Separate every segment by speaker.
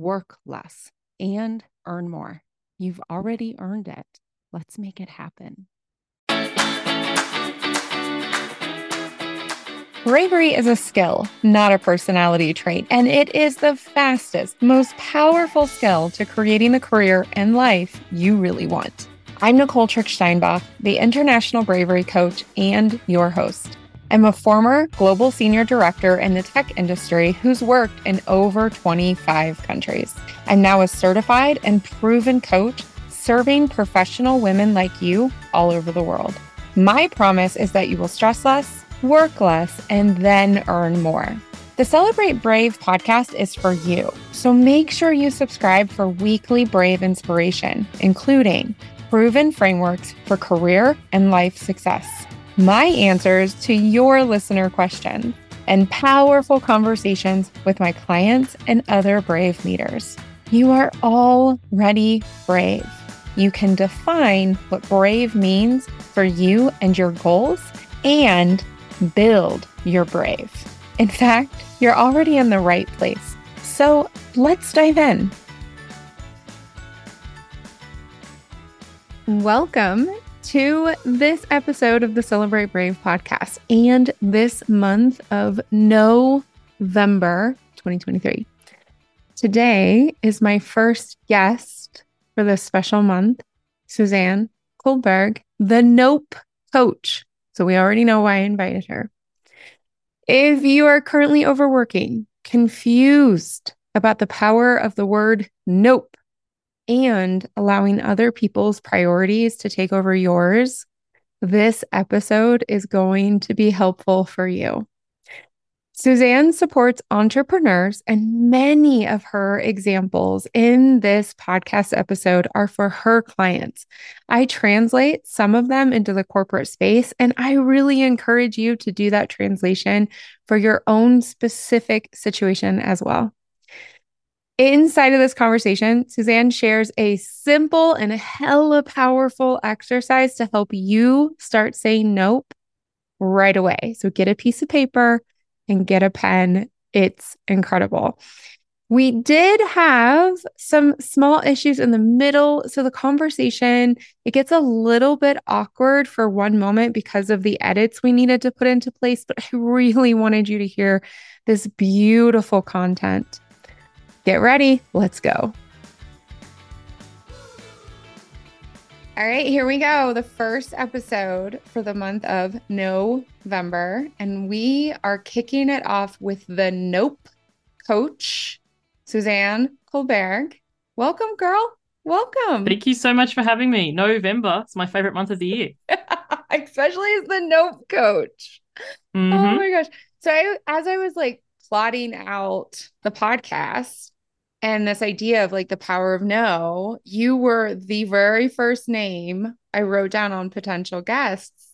Speaker 1: work less, and earn more. You've already earned it. Let's make it happen. Bravery is a skill, not a personality trait, and it is the fastest, most powerful skill to creating the career and life you really want. I'm Nicole Tricksteinbach, the International Bravery Coach and your host. I'm a former global senior director in the tech industry who's worked in over 25 countries. I'm now a certified and proven coach serving professional women like you all over the world. My promise is that you will stress less work less, and then earn more. The Celebrate Brave podcast is for you, so make sure you subscribe for weekly Brave inspiration, including proven frameworks for career and life success, my answers to your listener questions, and powerful conversations with my clients and other Brave leaders. You are already brave. You can define what brave means for you and your goals and build your brave. In fact, you're already in the right place. So let's dive in. Welcome to this episode of the Celebrate Brave podcast and this month of November 2023. Today is my first guest for this special month, Suzanne Culberg, the Nope Coach. So we already know why I invited her. If you are currently overworking, confused about the power of the word nope, and allowing other people's priorities to take over yours, this episode is going to be helpful for you. Suzanne supports entrepreneurs, and many of her examples in this podcast episode are for her clients. I translate some of them into the corporate space, and I really encourage you to do that translation for your own specific situation as well. Inside of this conversation, Suzanne shares a simple and hella powerful exercise to help you start saying nope right away. So get a piece of paper and get a pen. It's incredible. We did have some small issues in the middle. So the conversation, it gets a little bit awkward for one moment because of the edits we needed to put into place, but I really wanted you to hear this beautiful content. Get ready. Let's go. All right, here we go. The first episode for the month of November. And we are kicking it off with the Nope coach, Suzanne Culberg. Welcome, girl. Welcome.
Speaker 2: Thank you so much for having me. November is my favorite month of the year.
Speaker 1: Especially as the Nope coach. Mm-hmm. Oh my gosh. So I, as I was like plotting out the podcast, and this idea of like the power of no, you were the very first name I wrote down on potential guests.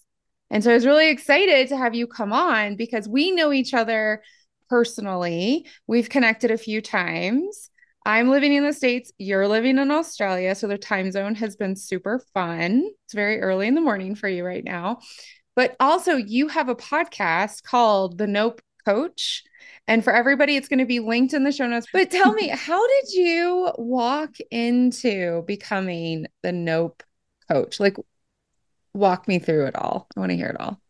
Speaker 1: And so I was really excited to have you come on because we know each other personally. We've connected a few times. I'm living in the States, you're living in Australia. So the time zone has been super fun. It's very early in the morning for you right now. But also, you have a podcast called The Nope Coach. And for everybody, it's going to be linked in the show notes. But tell me, how did you walk into becoming the Nope coach? Like, walk me through it all. I want to hear it all.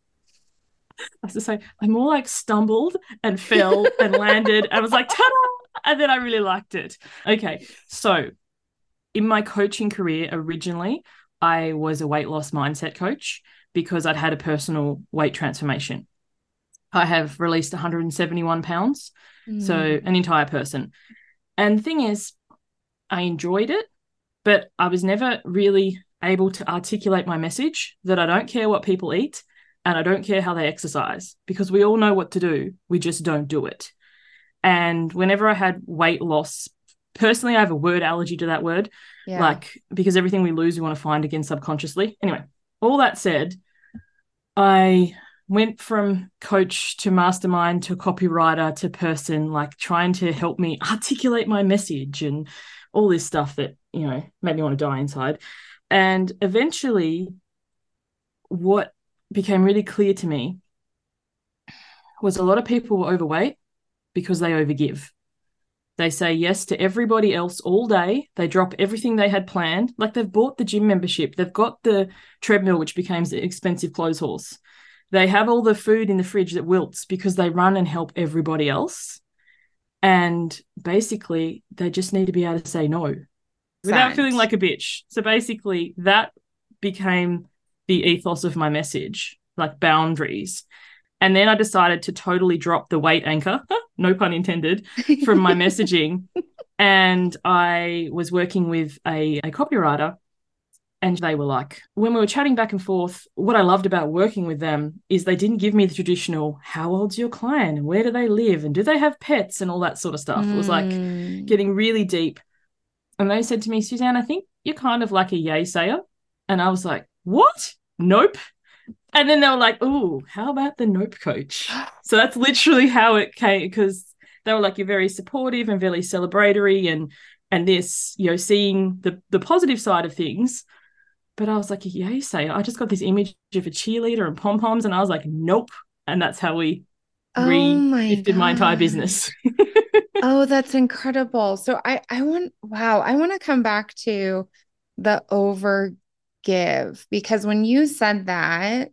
Speaker 2: I was to say, I more like stumbled and fell and landed. I was like, ta and then I really liked it. Okay. So in my coaching career originally, I was a weight loss mindset coach because I'd had a personal weight transformation. I have released 171 pounds, mm. so an entire person. And the thing is, I enjoyed it, but I was never really able to articulate my message that I don't care what people eat and I don't care how they exercise because we all know what to do. We just don't do it. And whenever I had weight loss, personally, I have a word allergy to that word. Yeah. Like, because everything we lose, we want to find again subconsciously. Anyway, all that said, I went from coach to mastermind to copywriter to person, like trying to help me articulate my message and all this stuff that, you know, made me want to die inside. And eventually, what became really clear to me was a lot of people were overweight because they overgive. They say yes to everybody else all day. They drop everything they had planned. Like they've bought the gym membership, they've got the treadmill, which becomes an expensive clothes horse. They have all the food in the fridge that wilts because they run and help everybody else. And basically, they just need to be able to say no without feeling like a bitch. So basically, that became the ethos of my message, like boundaries. And then I decided to totally drop the weight anchor, no pun intended, from my messaging. And I was working with a, a copywriter and they were like when we were chatting back and forth what i loved about working with them is they didn't give me the traditional how old's your client? And where do they live? And do they have pets? and all that sort of stuff. Mm. it was like mm. getting really deep. And they said to me suzanne i think you're kind of like a yay sayer. And i was like what? Nope. And then they were like oh how about the nope coach? So that's literally how it came because they were like you're very supportive and very celebratory and and this you know seeing the the positive side of things but I was like, yeah, you say I just got this image of a cheerleader and pom poms, and I was like, nope. And that's how we oh re-gifted my, my entire business.
Speaker 1: oh, that's incredible. So I I want wow, I want to come back to the over give because when you said that,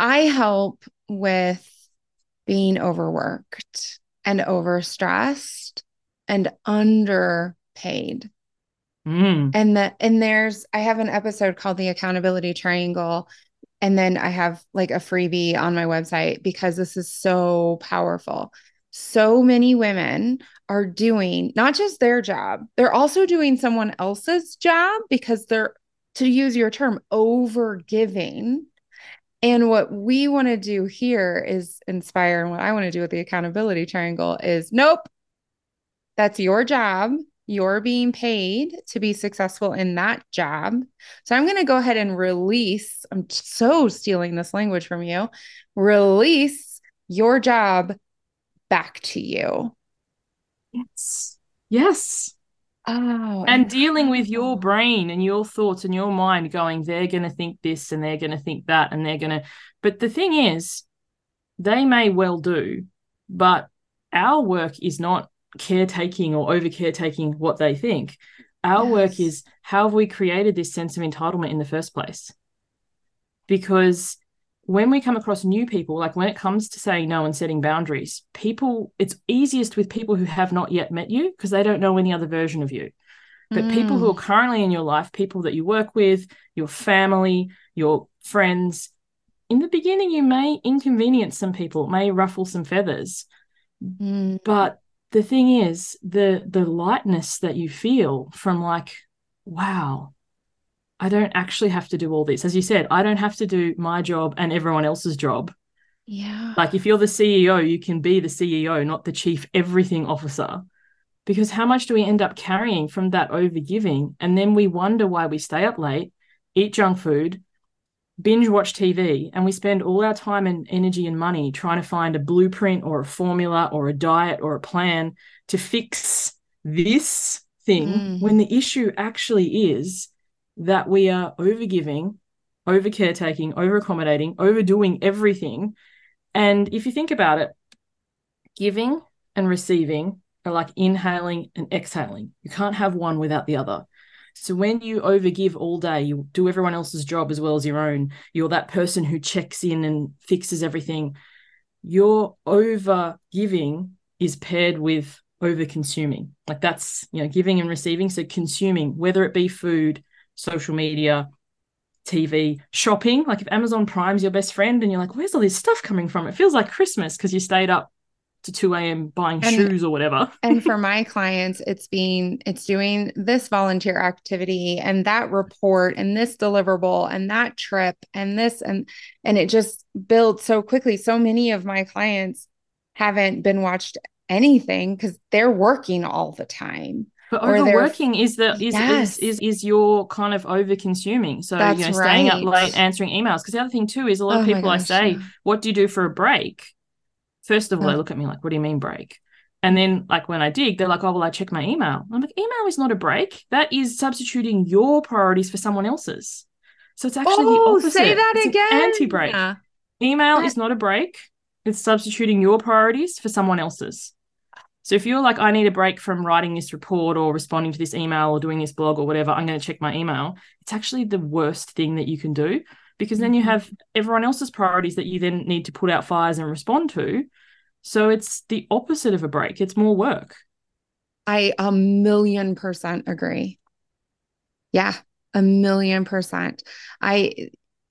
Speaker 1: I help with being overworked and overstressed and underpaid. Mm. And that and there's I have an episode called the accountability triangle and then I have like a freebie on my website because this is so powerful. So many women are doing not just their job, they're also doing someone else's job because they're to use your term over giving. And what we want to do here is inspire and what I want to do with the accountability triangle is nope. That's your job you're being paid to be successful in that job. So I'm going to go ahead and release. I'm so stealing this language from you. Release your job back to you.
Speaker 2: Yes. Yes. Oh, and dealing with your brain and your thoughts and your mind going, they're going to think this and they're going to think that and they're going to. But the thing is, they may well do, but our work is not caretaking or over caretaking what they think. Our yes. work is how have we created this sense of entitlement in the first place? Because when we come across new people, like when it comes to saying no and setting boundaries, people, it's easiest with people who have not yet met you because they don't know any other version of you. But mm. people who are currently in your life, people that you work with, your family, your friends, in the beginning, you may inconvenience some people, may ruffle some feathers. Mm. But the thing is the the lightness that you feel from like wow i don't actually have to do all this. As you said i don't have to do my job and everyone else's job.
Speaker 1: Yeah.
Speaker 2: Like if you're the ceo you can be the ceo not the chief everything officer. Because how much do we end up carrying from that overgiving? And then we wonder why we stay up late eat junk food binge watch TV and we spend all our time and energy and money trying to find a blueprint or a formula or a diet or a plan to fix this thing mm. when the issue actually is that we are overgiving, over caretaking, over accommodating, overdoing everything. And if you think about it, giving and receiving are like inhaling and exhaling. You can't have one without the other. So when you overgive all day, you do everyone else's job as well as your own. You're that person who checks in and fixes everything. Your over giving is paired with over consuming. Like that's, you know, giving and receiving. So consuming, whether it be food, social media, TV, shopping. Like if Amazon Prime's your best friend and you're like, where's all this stuff coming from? It feels like Christmas because you stayed up to 2 a.m. buying and, shoes or whatever.
Speaker 1: and for my clients, it's being, it's doing this volunteer activity and that report and this deliverable and that trip and this and and it just builds so quickly. So many of my clients haven't been watched anything because they're working all the time.
Speaker 2: But overworking is the is, yes. is is is your kind of over consuming. So That's you know, staying right. up late answering emails. Because the other thing too is a lot oh of people gosh, I say, yeah. "What do you do for a break?" First of all, oh. they look at me like, "What do you mean break?" And then, like when I dig, they're like, "Oh, well, I check my email." I'm like, "Email is not a break. That is substituting your priorities for someone else's." So it's actually oh, the opposite.
Speaker 1: Say that it's again.
Speaker 2: Anti-break. Yeah. Email that- is not a break. It's substituting your priorities for someone else's. So if you're like, I need a break from writing this report or responding to this email or doing this blog or whatever, I'm going to check my email. It's actually the worst thing that you can do because then you mm-hmm. have everyone else's priorities that you then need to put out fires and respond to. So it's the opposite of a break. It's more work.
Speaker 1: I a million percent agree. Yeah, a million percent. I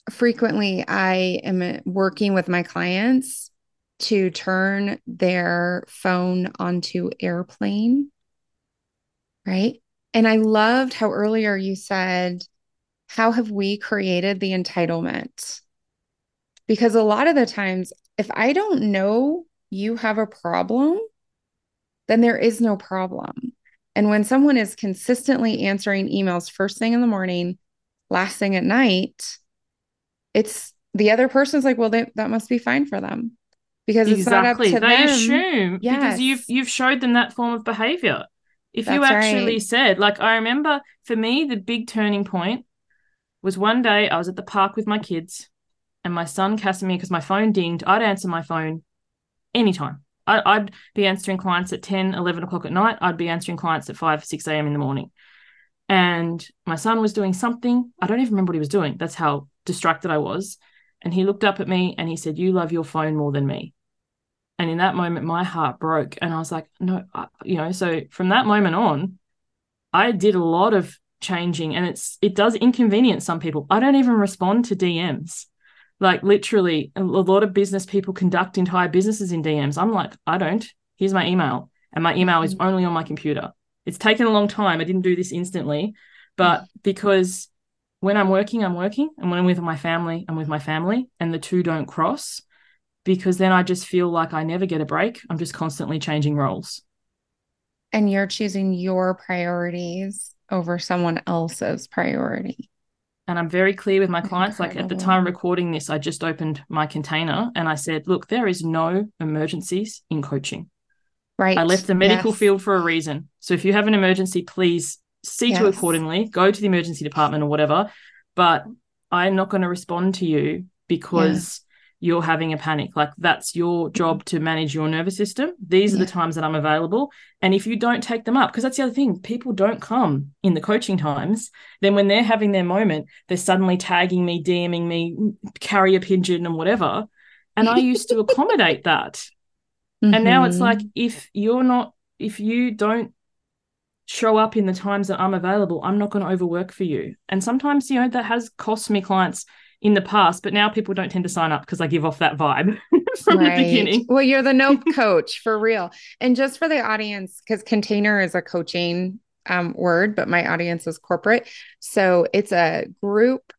Speaker 1: frequently I am working with my clients to turn their phone onto airplane. Right. And I loved how earlier you said, How have we created the entitlement? Because a lot of the times, if I don't know you have a problem, then there is no problem. And when someone is consistently answering emails first thing in the morning, last thing at night, it's the other person's like, well, they, that must be fine for them because it's exactly. not up to
Speaker 2: they
Speaker 1: them.
Speaker 2: assume yes. because you've you've showed them that form of behavior. If That's you actually right. said, like I remember for me, the big turning point was one day I was at the park with my kids and my son Casimir, because my phone dinged, I'd answer my phone anytime. I, would be answering clients at 10, 11 o'clock at night. I'd be answering clients at 5, 6 a.m. in the morning. And my son was doing something. I don't even remember what he was doing. That's how distracted I was. And he looked up at me and he said, You love your phone more than me. And in that moment, my heart broke. And I was like, no, I, you know, so from that moment on, I did a lot of changing and it's it does inconvenience some people. I don't even respond to DMs. Like literally, a lot of business people conduct entire businesses in DMs. I'm like, I don't. Here's my email. And my email is mm-hmm. only on my computer. It's taken a long time. I didn't do this instantly, but because when I'm working, I'm working. And when I'm with my family, I'm with my family. And the two don't cross because then I just feel like I never get a break. I'm just constantly changing roles.
Speaker 1: And you're choosing your priorities over someone else's priority.
Speaker 2: And I'm very clear with my clients. Incredible. Like at the time recording this, I just opened my container and I said, look, there is no emergencies in coaching.
Speaker 1: Right.
Speaker 2: I left the medical yes. field for a reason. So if you have an emergency, please see yes. to accordingly, go to the emergency department or whatever. But I'm not going to respond to you because you're having a panic. Like that's your job to manage your nervous system. These yeah. are the times that I'm available. And if you don't take them up, because that's the other thing, people don't come in the coaching times. Then when they're having their moment, they're suddenly tagging me, DMing me, carrier pigeon and whatever. And I used to accommodate that. Mm-hmm. And now it's like, mm-hmm. if you're not, if you don't show up in the times that I'm available, I'm not going to overwork for you. And sometimes, you know, that has cost me clients in the past, but now people don't tend to sign up because I give off that vibe from right. the beginning.
Speaker 1: Well, you're the no coach for real. And just for the audience, because container is a coaching um, word, but my audience is corporate. So it's a group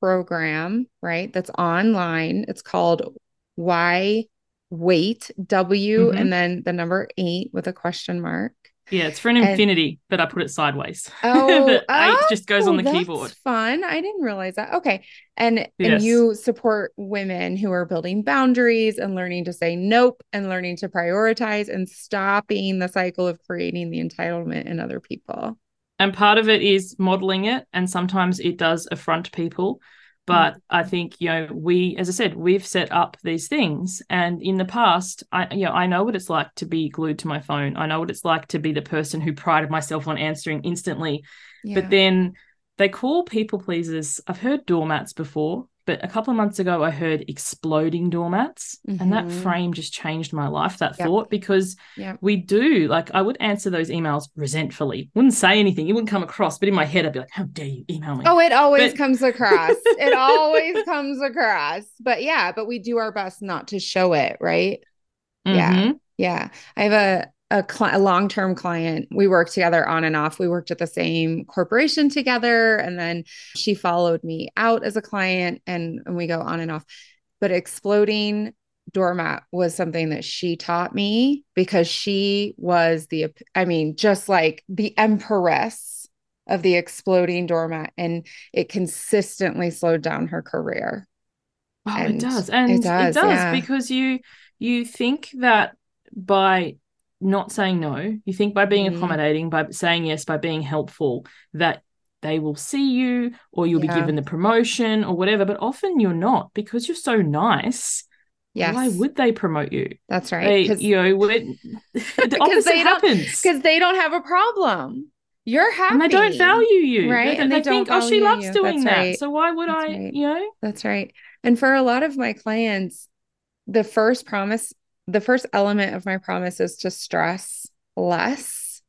Speaker 1: program, right? That's online. It's called Why Wait W mm-hmm. and then the number eight with a question mark.
Speaker 2: Yeah, it's for an and, infinity, but I put it sideways. Oh, the oh, just goes on the keyboard.
Speaker 1: It's fun. I didn't realize that. Okay. And yes. and you support women who are building boundaries and learning to say nope and learning to prioritize and stopping the cycle of creating the entitlement in other people.
Speaker 2: And part of it is modeling it. And sometimes it does affront people. But mm. I think, you know, we, as I said, we've set up these things. And in the past, I, you know, I know what it's like to be glued to my phone. I know what it's like to be the person who prided myself on answering instantly. Yeah. But then they call people pleasers. I've heard doormats before, But a couple of months ago, I heard exploding doormats, and that
Speaker 1: Mhm.
Speaker 2: frame just changed my life. That
Speaker 1: Yep.
Speaker 2: thought, because
Speaker 1: Yep.
Speaker 2: we do like I would answer those emails resentfully, wouldn't say anything, it wouldn't come across, but in my head, I'd be like, "How dare you email me?"
Speaker 1: Oh, it always
Speaker 2: But-
Speaker 1: comes across. it always comes across. But yeah, but we do our best not to show it, right? yeah.
Speaker 2: Mhm.
Speaker 1: Yeah. I have a a, cli- a long-term client. We worked together on and off. We worked at the same corporation together and then she followed me out as a client and, and we go on and off. But exploding doormat was something that she taught me because she was the I mean just like the empress of the exploding doormat and it consistently slowed down her career.
Speaker 2: Oh,
Speaker 1: And
Speaker 2: it does. And it
Speaker 1: does,
Speaker 2: does,
Speaker 1: yeah.
Speaker 2: because you you think that by not saying no, you think by being
Speaker 1: Mhm.
Speaker 2: accommodating, by saying yes, by being helpful, that they will see you or you'll
Speaker 1: Yeah.
Speaker 2: be given the promotion or whatever. But often you're not because you're so nice.
Speaker 1: Yes.
Speaker 2: Why would they promote you?
Speaker 1: That's right.
Speaker 2: They, you know, when, the opposite
Speaker 1: they don't-
Speaker 2: happens.
Speaker 1: because they don't have a problem. You're happy.
Speaker 2: And they don't value you.
Speaker 1: Right,
Speaker 2: They,
Speaker 1: and
Speaker 2: they,
Speaker 1: they
Speaker 2: think, oh, she loves
Speaker 1: you.
Speaker 2: doing
Speaker 1: That's
Speaker 2: that.
Speaker 1: right.
Speaker 2: So why would
Speaker 1: That's
Speaker 2: I,
Speaker 1: right.
Speaker 2: you know?
Speaker 1: That's right. And for a lot of my clients, the first promise, the first element of my promise is to stress less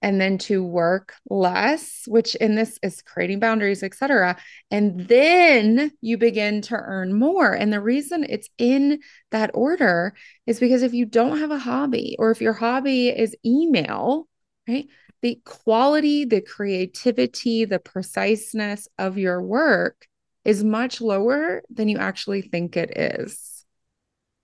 Speaker 1: and then to work less, which in this is creating boundaries, etc. And then you begin to earn more. And the reason it's in that order is because if you don't have a hobby or if your hobby is email, right? The quality, the creativity, the preciseness of your work is much lower than you actually think it is.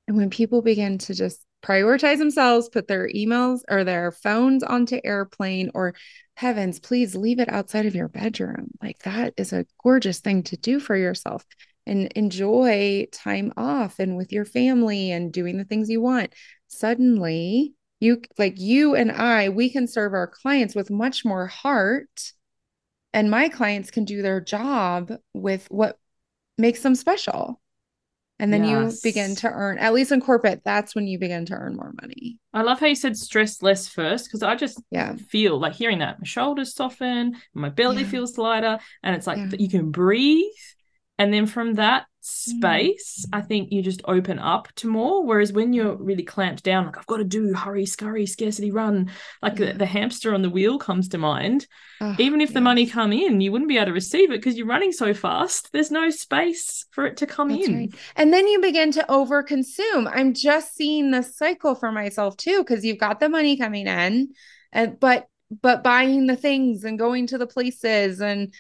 Speaker 1: And when people begin to just prioritize themselves, put their emails or their phones onto airplane, or heavens, please leave it outside of your bedroom. Like that is a gorgeous thing to do for yourself and enjoy time off and with your family and doing the things you want. Suddenly, you like you and I, we can serve our clients with much more heart and my clients can do their job with what makes them special. And then you begin to earn, at least in corporate, that's when you begin to earn more money.
Speaker 2: I love how you said stress less first because I just
Speaker 1: Yeah.
Speaker 2: feel like hearing that my shoulders soften, my belly
Speaker 1: Yeah.
Speaker 2: feels lighter, and it's like
Speaker 1: Yeah.
Speaker 2: you can breathe. And then from that.
Speaker 1: Mm.
Speaker 2: space, I think you just open up to more. Whereas when you're really clamped down, like I've got to do hurry, scurry, scarcity, run, like the, the hamster on the wheel comes to mind.
Speaker 1: Oh,
Speaker 2: Even if the money come in, you wouldn't be able to receive it because you're running so fast. There's no space for it to come
Speaker 1: That's
Speaker 2: in.
Speaker 1: right. And then you begin to overconsume. I'm just seeing this cycle for myself too, because you've got the money coming in, and but but buying the things and going to the places and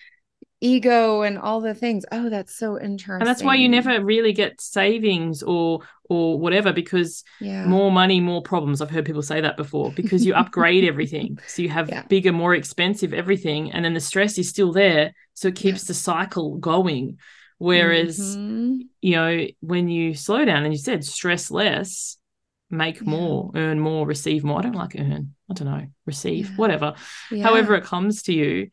Speaker 1: ego and all the things. Oh, that's so interesting.
Speaker 2: And that's why you never really get savings or or whatever because
Speaker 1: yeah.
Speaker 2: more money, more problems. I've heard people say that before because you upgrade everything. So you have
Speaker 1: Yeah.
Speaker 2: bigger, more expensive everything, and then the stress is still there. So it keeps the cycle going. Whereas,
Speaker 1: Mhm.
Speaker 2: you know, when you slow down and you said stress less, make
Speaker 1: Yeah.
Speaker 2: more, earn more, receive more. I don't like earn. I don't know, receive,
Speaker 1: Yeah.
Speaker 2: whatever.
Speaker 1: Yeah.
Speaker 2: However it comes to you,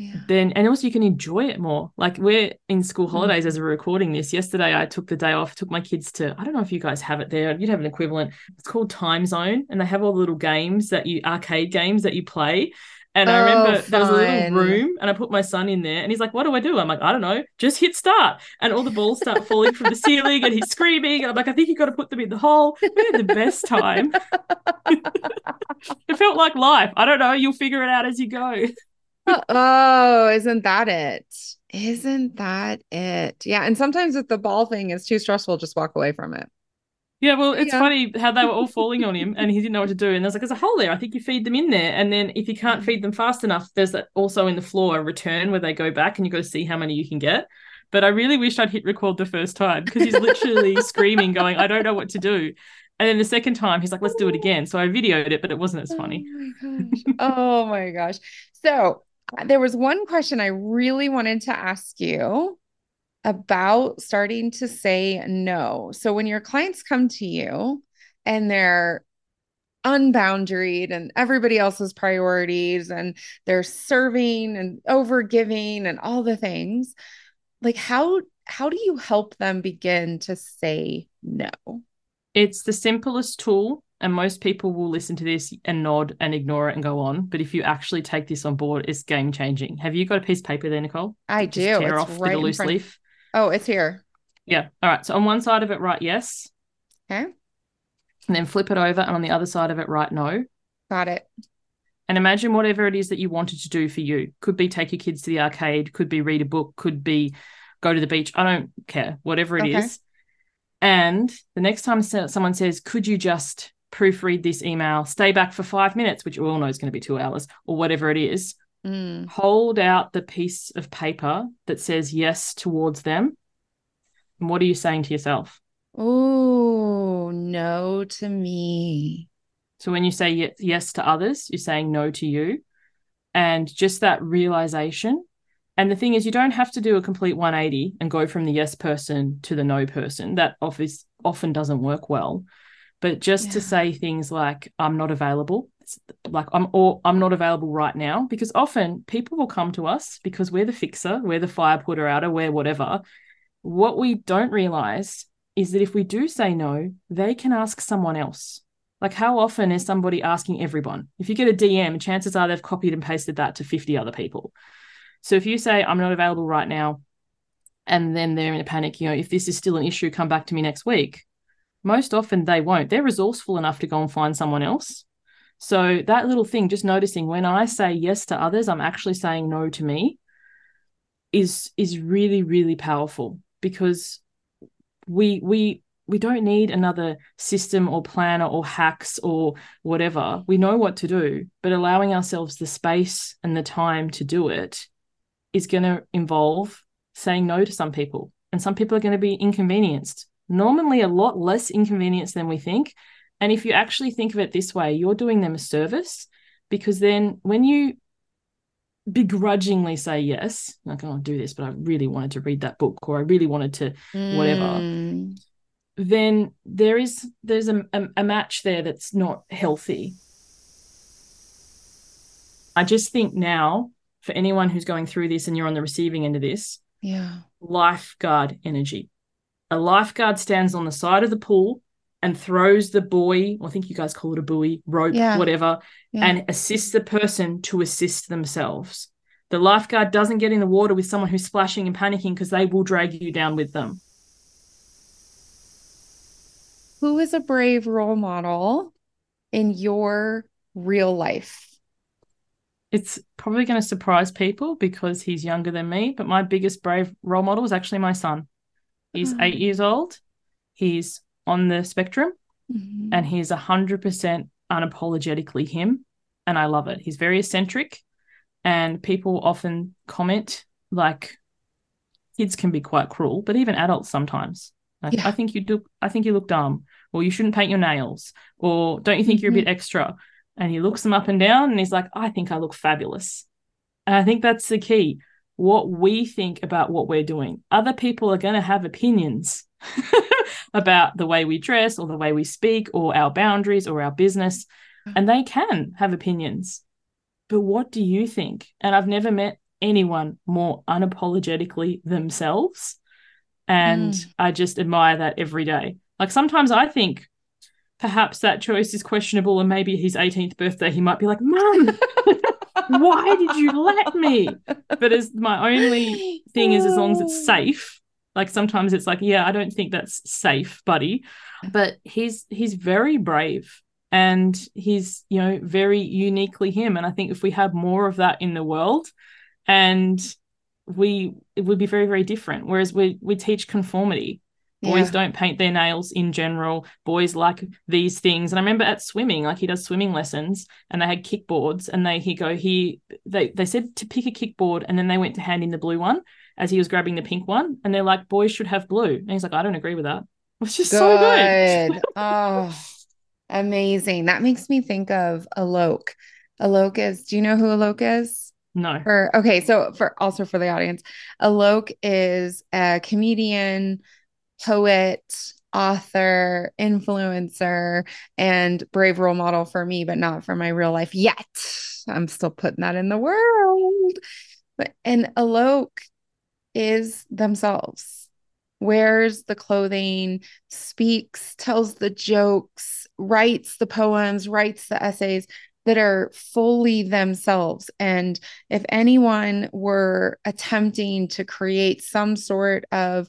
Speaker 1: yeah.
Speaker 2: then and also you can enjoy it more. Like we're in school
Speaker 1: Mm.
Speaker 2: holidays as we're recording this. Yesterday I took the day off, took my kids to I don't know if you guys have it there. You'd have an equivalent. It's called Timezone, and they have all the little games that you arcade games that you play. And I
Speaker 1: Oh,
Speaker 2: remember there was a little room, and I put my son in there, and he's like, "What do I do?" I'm like, "I don't know, just hit start." And all the balls start falling from the ceiling, and he's screaming, and I'm like, "I think you got to put them in the hole." We had the best time. it felt like life. I don't know. You'll figure it out as you go.
Speaker 1: oh, isn't that it? Isn't that it? Yeah. And sometimes if the ball thing is too stressful, just walk away from it.
Speaker 2: Yeah, well, it's
Speaker 1: Yeah.
Speaker 2: funny how they were all falling on him and he didn't know what to do. And there's like, there's a hole there. I think you feed them in there. And then if you can't
Speaker 1: Mm.
Speaker 2: feed them fast enough, there's that also in the floor a return where they go back and you've got to see how many you can get. But I really wished I'd hit record the first time because he's literally screaming, going, I don't know what to do. And then the second time, he's like, let's do it again. So I videoed it, but it wasn't as funny.
Speaker 1: Oh my gosh. Oh my gosh. So there was one question I really wanted to ask you about starting to say no. So when your clients come to you and they're unboundaried and everybody else's priorities and they're serving and over giving and all the things, like how how do you help them begin to say no?
Speaker 2: It's the simplest tool. And most people will listen to this and nod and ignore it and go on. But if you actually take this on board, it's game changing. Have you got a piece of paper there, Nicole?
Speaker 1: I
Speaker 2: Just
Speaker 1: do.
Speaker 2: Tear
Speaker 1: It's
Speaker 2: off
Speaker 1: right
Speaker 2: the loose
Speaker 1: front-
Speaker 2: leaf.
Speaker 1: Oh, it's here.
Speaker 2: Yeah. All right. So on one side of it, write yes.
Speaker 1: Okay.
Speaker 2: And then flip it over. And on the other side of it, write no.
Speaker 1: Got it.
Speaker 2: And imagine whatever it is that you wanted to do for you. Could be take your kids to the arcade, could be read a book, could be go to the beach. I don't care, whatever it
Speaker 1: Okay.
Speaker 2: is. And the next time someone says, Could you just proofread this email, stay back for five minutes, which we all know is going to be two hours, or whatever it is,
Speaker 1: Mm.
Speaker 2: hold out the piece of paper that says yes towards them. And what are you saying to yourself?
Speaker 1: Oh, no to me.
Speaker 2: So when you say ye- yes to others, you're saying no to you. And just that realization. And the thing is, you don't have to do a complete 180 and go from the yes person to the no person. That office often doesn't work well. But just to say things like, I'm not available, like I'm or I'm not available right now, because often people will come to us because we're the fixer, we're the fire putter outer, we're whatever. What we don't realize is that if we do say no, they can ask someone else. Like, how often is somebody asking everyone? If you get a DM, chances are they've copied and pasted that to 50 other people. So if you say, I'm not available right now, and then they're in a panic, you know, if this is still an issue, come back to me next week. Most often they won't. They're resourceful enough to go and find someone else. So that little thing, just noticing when I say yes to others, I'm actually saying no to me is is really, really powerful because we we we don't need another system or planner or hacks or whatever. We know what to do, but allowing ourselves the space and the time to do it is going to involve saying no to some people. And some people are going to be inconvenienced, normally a lot less inconvenience than we think. And if you actually think of it this way, you're doing them a service because then when you begrudgingly say yes, like, oh, I'll do this, but I really wanted to read that book or I really wanted to Whatever.
Speaker 1: Mm.
Speaker 2: then there is there's a, a, a match there that's not healthy i just think now for anyone who's going through this and you're on the receiving end of this
Speaker 1: Yeah.
Speaker 2: lifeguard energy a lifeguard stands on the side of the pool and throws the buoy or i think you guys call it a buoy rope
Speaker 1: Yeah.
Speaker 2: whatever
Speaker 1: Yeah.
Speaker 2: and assists the person to assist themselves the lifeguard doesn't get in the water with someone who's splashing and panicking because they will drag you down with them
Speaker 1: Who is a brave role model in your real life?
Speaker 2: it's probably going to surprise people because he's younger than me, but my biggest brave role model is actually my son. He's
Speaker 1: Oh.
Speaker 2: eight years old. He's on the spectrum
Speaker 1: Mhm.
Speaker 2: and he's 100% unapologetically him. And I love it. He's very eccentric. And people often comment like kids can be quite cruel, but even adults sometimes. Like,
Speaker 1: Yeah.
Speaker 2: I think you do, I think you look dumb, or you shouldn't paint your nails, or don't you think you're a bit extra? And he looks them up and down and he's like, I think I look fabulous. And I think that's the key. What we think about what we're doing. Other people are going to have opinions about the way we dress or the way we speak or our boundaries or our business. And they can have opinions. But what do you think? And I've never met anyone more unapologetically themselves. And
Speaker 1: Mm.
Speaker 2: I just admire that every day. Like sometimes I think perhaps that choice is questionable and maybe his 18th birthday he might be like, Mum, why did you let me? But as my only thing is as long as it's oh. safe. Like sometimes it's like, yeah, I don't think that's safe, buddy. But he's he's very brave and he's, you know, very uniquely him. And I think if we had more of that in the world and we it would be very, very different. Whereas we we teach conformity. Boys
Speaker 1: Yeah.
Speaker 2: don't paint their nails in general. Boys like these things. And I remember at swimming, like he does swimming lessons and they had kickboards and they he go, he they they said to pick a kickboard and then they went to hand in the blue one as he was grabbing the pink one. And they're like, boys should have blue. And he's like, I don't agree with that. It's just so good.
Speaker 1: Good. Oh, amazing. That makes me think of Alok. Alok is, do you know who Alok is?
Speaker 2: no.
Speaker 1: For okay, so for also for the audience, Alok is a comedian, poet, author, influencer, and brave role model for me, but not for my real life yet. I'm still putting that in the world. But and Alok is themselves. Wears the clothing, speaks, tells the jokes, writes the poems, writes the essays, that are fully themselves. And if anyone were attempting to create some sort of,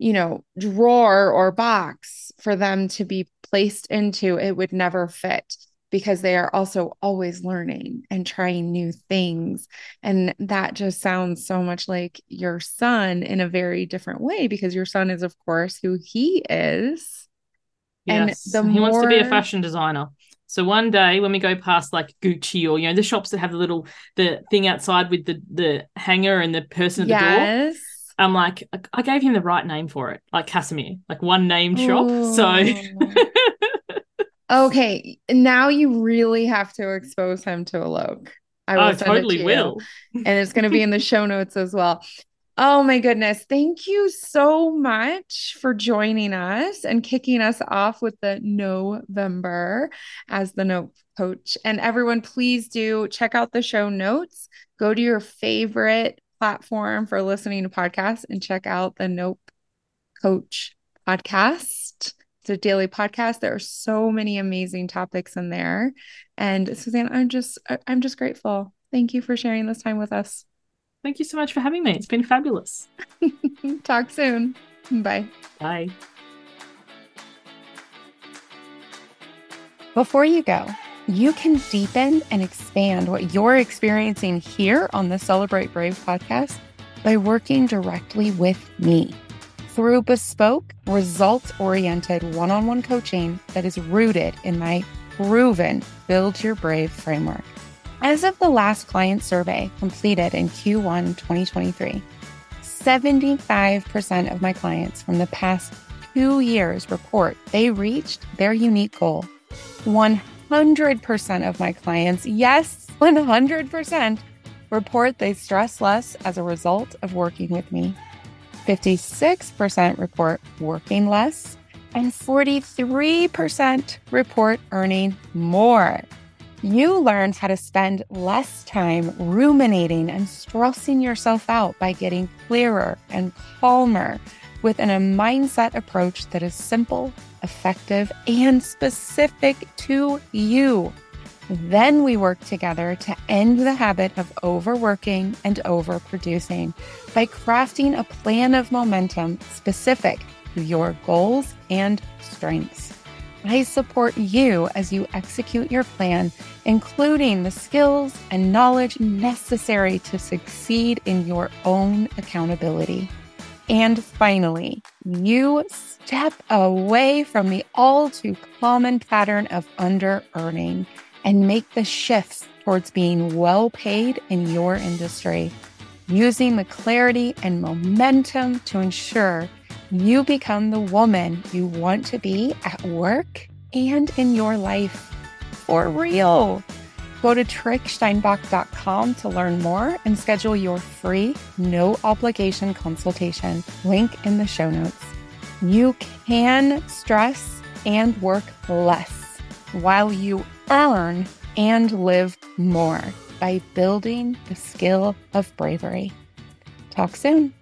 Speaker 1: you know, drawer or box for them to be placed into, it would never fit because they are also always learning and trying new things. And that just sounds so much like your son in a very different way because your son is, of course, who he is.
Speaker 2: Yes. And the he more... wants to be a fashion designer. So one day when we go past like Gucci or you know the shops that have the little the thing outside with the the hanger and the person at yes. the door, I'm like I gave him the right name for it, like Casimir, like one name shop. Ooh. So
Speaker 1: Okay, now you really have to expose him to a Alok.
Speaker 2: I will oh, totally to will.
Speaker 1: and it's going to be in the show notes as well. Oh my goodness. Thank you so much for joining us and kicking us off with the November as the Nope coach. And everyone, please do check out the show notes. Go to your favorite platform for listening to podcasts and check out the Nope Coach podcast. It's a daily podcast. There are so many amazing topics in there. And Suzanne, I'm just I'm just grateful. Thank you for sharing this time with us.
Speaker 2: Thank you so much for having me. It's been fabulous.
Speaker 1: Talk soon. Bye.
Speaker 2: Bye.
Speaker 1: Before you go, you can deepen and expand what you're experiencing here on the Celebrate Brave podcast by working directly with me through bespoke, results oriented one on one coaching that is rooted in my proven Build Your Brave framework. As of the last client survey completed in Q1 2023, 75% of my clients from the past two years report they reached their unique goal. 100% of my clients, yes, 100%, report they stress less as a result of working with me. 56% report working less, and 43% report earning more. You learn how to spend less time ruminating and stressing yourself out by getting clearer and calmer within a mindset approach that is simple, effective, and specific to you. Then we work together to end the habit of overworking and overproducing by crafting a plan of momentum specific to your goals and strengths. I support you as you execute your plan, including the skills and knowledge necessary to succeed in your own accountability. And finally, you step away from the all too common pattern of under earning and make the shifts towards being well paid in your industry, using the clarity and momentum to ensure you become the woman you want to be at work and in your life for real. Go to tricksteinbach.com to learn more and schedule your free, no obligation consultation. Link in the show notes. You can stress and work less while you earn and live more by building the skill of bravery. Talk soon.